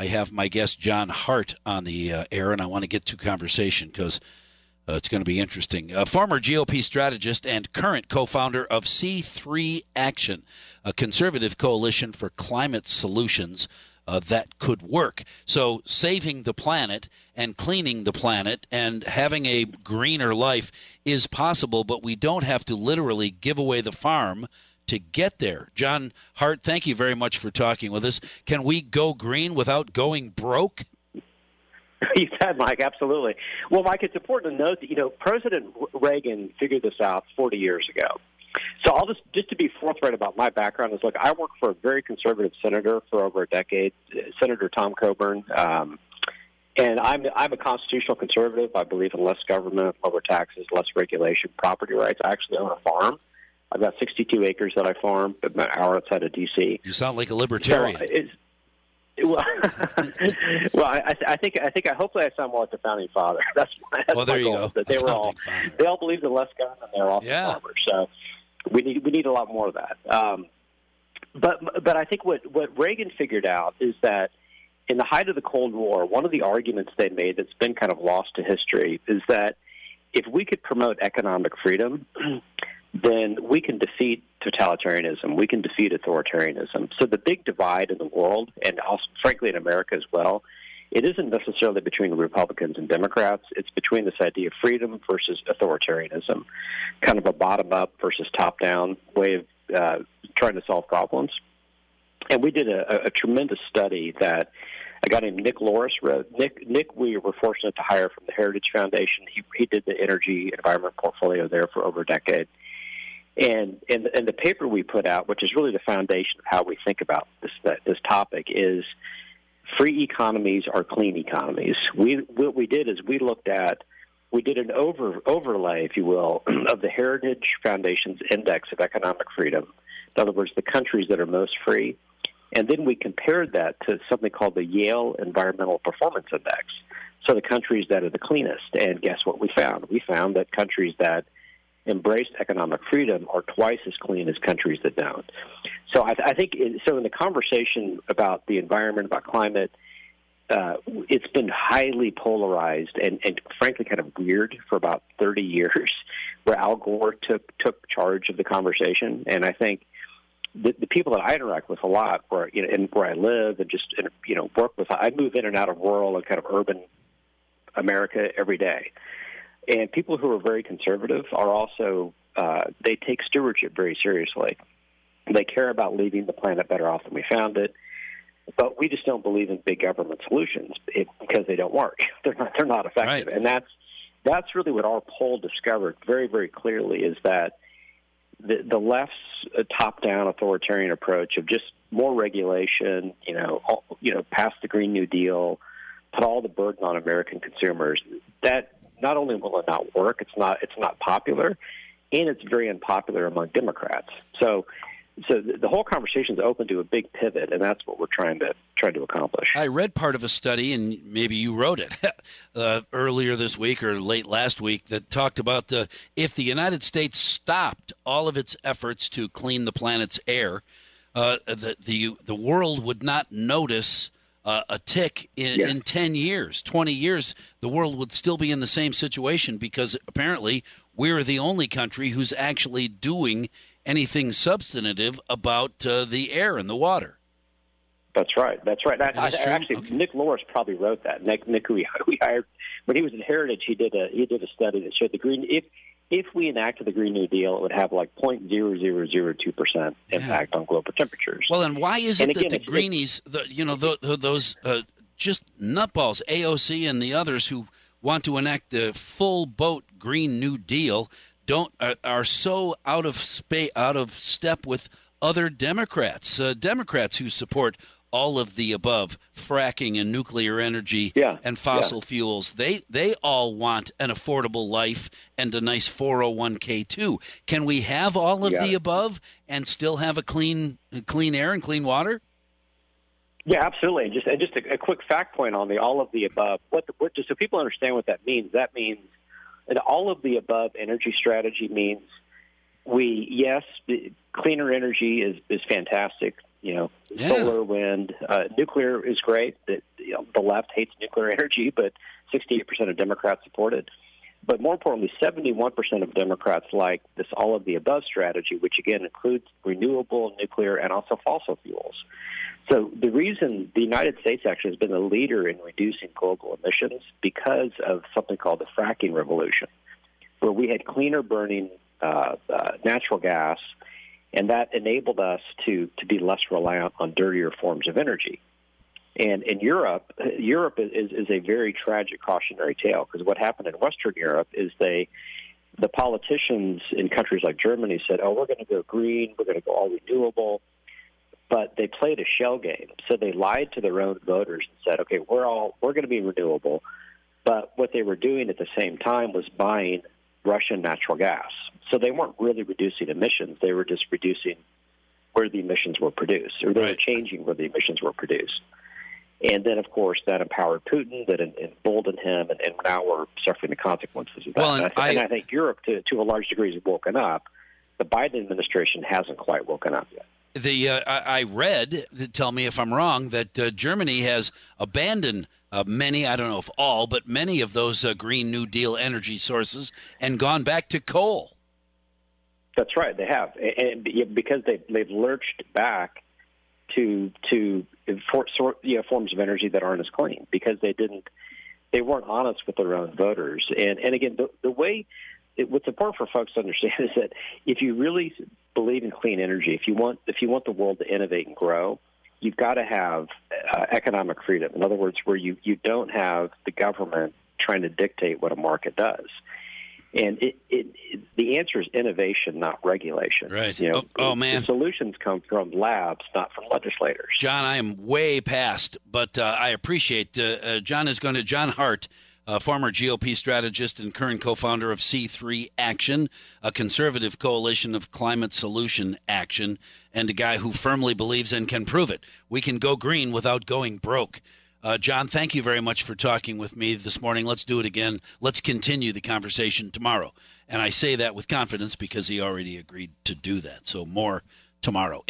I have my guest John Hart on the uh, air, and I want to get to conversation because uh, it's going to be interesting. A former GOP strategist and current co-founder of C3 Action, a conservative coalition for climate solutions uh, that could work. So, saving the planet and cleaning the planet and having a greener life is possible, but we don't have to literally give away the farm to get there. John Hart, thank you very much for talking with us. Can we go green without going broke? You said, Mike, absolutely. Well, Mike, it's important to note that, you know, President Reagan figured this out 40 years ago. So I'll just just to be forthright about my background is look, I worked for a very conservative senator for over a decade, Senator Tom Coburn, um, and I'm I'm a constitutional conservative. I believe in less government, lower taxes, less regulation, property rights. I actually own a farm. I've got 62 acres that I farm, about an hour outside of D.C. You sound like a libertarian. So well, well, I, I think I think I hopefully I sound more like the founding father. That's, my, that's well, there my you go. That they were all father. they all believed in less government. They're all yeah. farmers. So we need we need a lot more of that. Um, but but I think what what Reagan figured out is that in the height of the Cold War, one of the arguments they made that's been kind of lost to history is that if we could promote economic freedom, then we can defeat totalitarianism. We can defeat authoritarianism. So the big divide in the world, and also frankly in America as well, it isn't necessarily between the Republicans and Democrats. It's between this idea of freedom versus authoritarianism, kind of a bottom up versus top down way of uh, trying to solve problems. And we did a, a tremendous study that a guy named Nick Loris wrote. Nick, Nick, we were fortunate to hire from the Heritage Foundation. He, he did the energy environment portfolio there for over a decade. And, and and the paper we put out, which is really the foundation of how we think about this this topic, is free economies are clean economies. We what we did is we looked at we did an over overlay, if you will, of the Heritage Foundation's index of economic freedom. In other words, the countries that are most free, and then we compared that to something called the Yale Environmental Performance Index. So the countries that are the cleanest, and guess what we found? We found that countries that embraced economic freedom are twice as clean as countries that don't. So I, I think in, so. In the conversation about the environment, about climate, uh, it's been highly polarized and, and frankly kind of weird for about 30 years, where Al Gore took took charge of the conversation, and I think. The, the people that I interact with a lot, where you know, and where I live, and just you know, work with, I move in and out of rural and kind of urban America every day and people who are very conservative are also uh, they take stewardship very seriously. They care about leaving the planet better off than we found it. But we just don't believe in big government solutions because they don't work. They're not. They're not effective, right. and that's that's really what our poll discovered very very clearly is that the the left's top-down authoritarian approach of just more regulation, you know, all, you know, pass the Green New Deal, put all the burden on American consumers. That not only will it not work, it's not it's not popular, and it's very unpopular among Democrats. So, so the whole conversation is open to a big pivot, and that's what we're trying to trying to accomplish. I read part of a study, and maybe you wrote it uh, earlier this week or late last week that talked about the if the United States stopped all of its efforts to clean the planet's air, uh, the the the world would not notice uh, a tick in, in 10 years, 20 years, the world would still be in the same situation because apparently we're the only country who's actually doing anything substantive about uh, the air and the water. That's right. That's right. I, I, actually, okay. Nick Loris probably wrote that. Nick, Nick, who we, we hired when he was at Heritage, he did a he did a study that showed the green. If if we enacted the Green New Deal, it would have like 0.0002 percent impact yeah. on global temperatures. Well, and why is it that the greenies, the, you know, the, the, those uh, just nutballs, AOC and the others who want to enact the full boat Green New Deal, don't are, are so out of space, out of step with other Democrats, uh, Democrats who support all of the above fracking and nuclear energy yeah, and fossil yeah. fuels. They they all want an affordable life and a nice 401k too can we have all of the above and still have a clean clean air and clean water? Yeah absolutely. And just and just a, a quick fact point on the all of the above. What, the, what just so people understand what that means that means that all of the above energy strategy means we yes cleaner energy is is fantastic You know, Yeah. solar, wind, uh, nuclear is great. The, you know, the left hates nuclear energy, but 68% of Democrats support it. But more importantly, 71% of Democrats like this all of the above strategy, which again includes renewable, nuclear, and also fossil fuels. So the reason the United States actually has been the leader in reducing global emissions because of something called the fracking revolution, where we had cleaner burning uh, uh, natural gas, and that enabled us to to be less reliant on dirtier forms of energy. And in Europe, Europe is, is a very tragic cautionary tale because what happened in Western Europe is they, the politicians in countries like Germany said, "Oh, we're going to go green, we're going to go all renewable," but they played a shell game. So they lied to their own voters and said, "Okay, we're all we're going to be renewable," but what they were doing at the same time was buying Russian natural gas. So they weren't really reducing emissions; they were just reducing where the emissions were produced, or they were changing where the emissions were produced. And then, of course, that empowered Putin, that emboldened him, and, and now we're suffering the consequences of that. Well, and and, I, th- I- and I think Europe, to, to a large degree, has woken up. The Biden administration hasn't quite woken up yet. The uh, I I read, tell me if I'm wrong, that uh, Germany has abandoned uh, many, I don't know if all, but many of those uh, Green New Deal energy sources and gone back to coal. That's right, they have, and because they they've lurched back to to for, you know, forms of energy that aren't as clean because they didn't they weren't honest with their own voters. And and again, the, the way it, what's important for folks to understand is that if you really believe in clean energy, if you want if you want the world to innovate and grow, you've got to have uh, economic freedom. In other words, where you you don't have the government trying to dictate what a market does. And it, it, it, the answer is innovation, not regulation. Right. You know, Oh- oh, man. solutions come from labs, not from legislators. John, I am way past, but uh, I appreciate. Uh, uh, John is going to John Hart, uh, former GOP strategist and current co-founder of C3 Action, a conservative coalition of climate solution action, and a guy who firmly believes and can prove it. We can go green without going broke. Uh, John, thank you very much for talking with me this morning. Let's do it again. Let's continue the conversation tomorrow. And I say that with confidence because he already agreed to do that. So more tomorrow.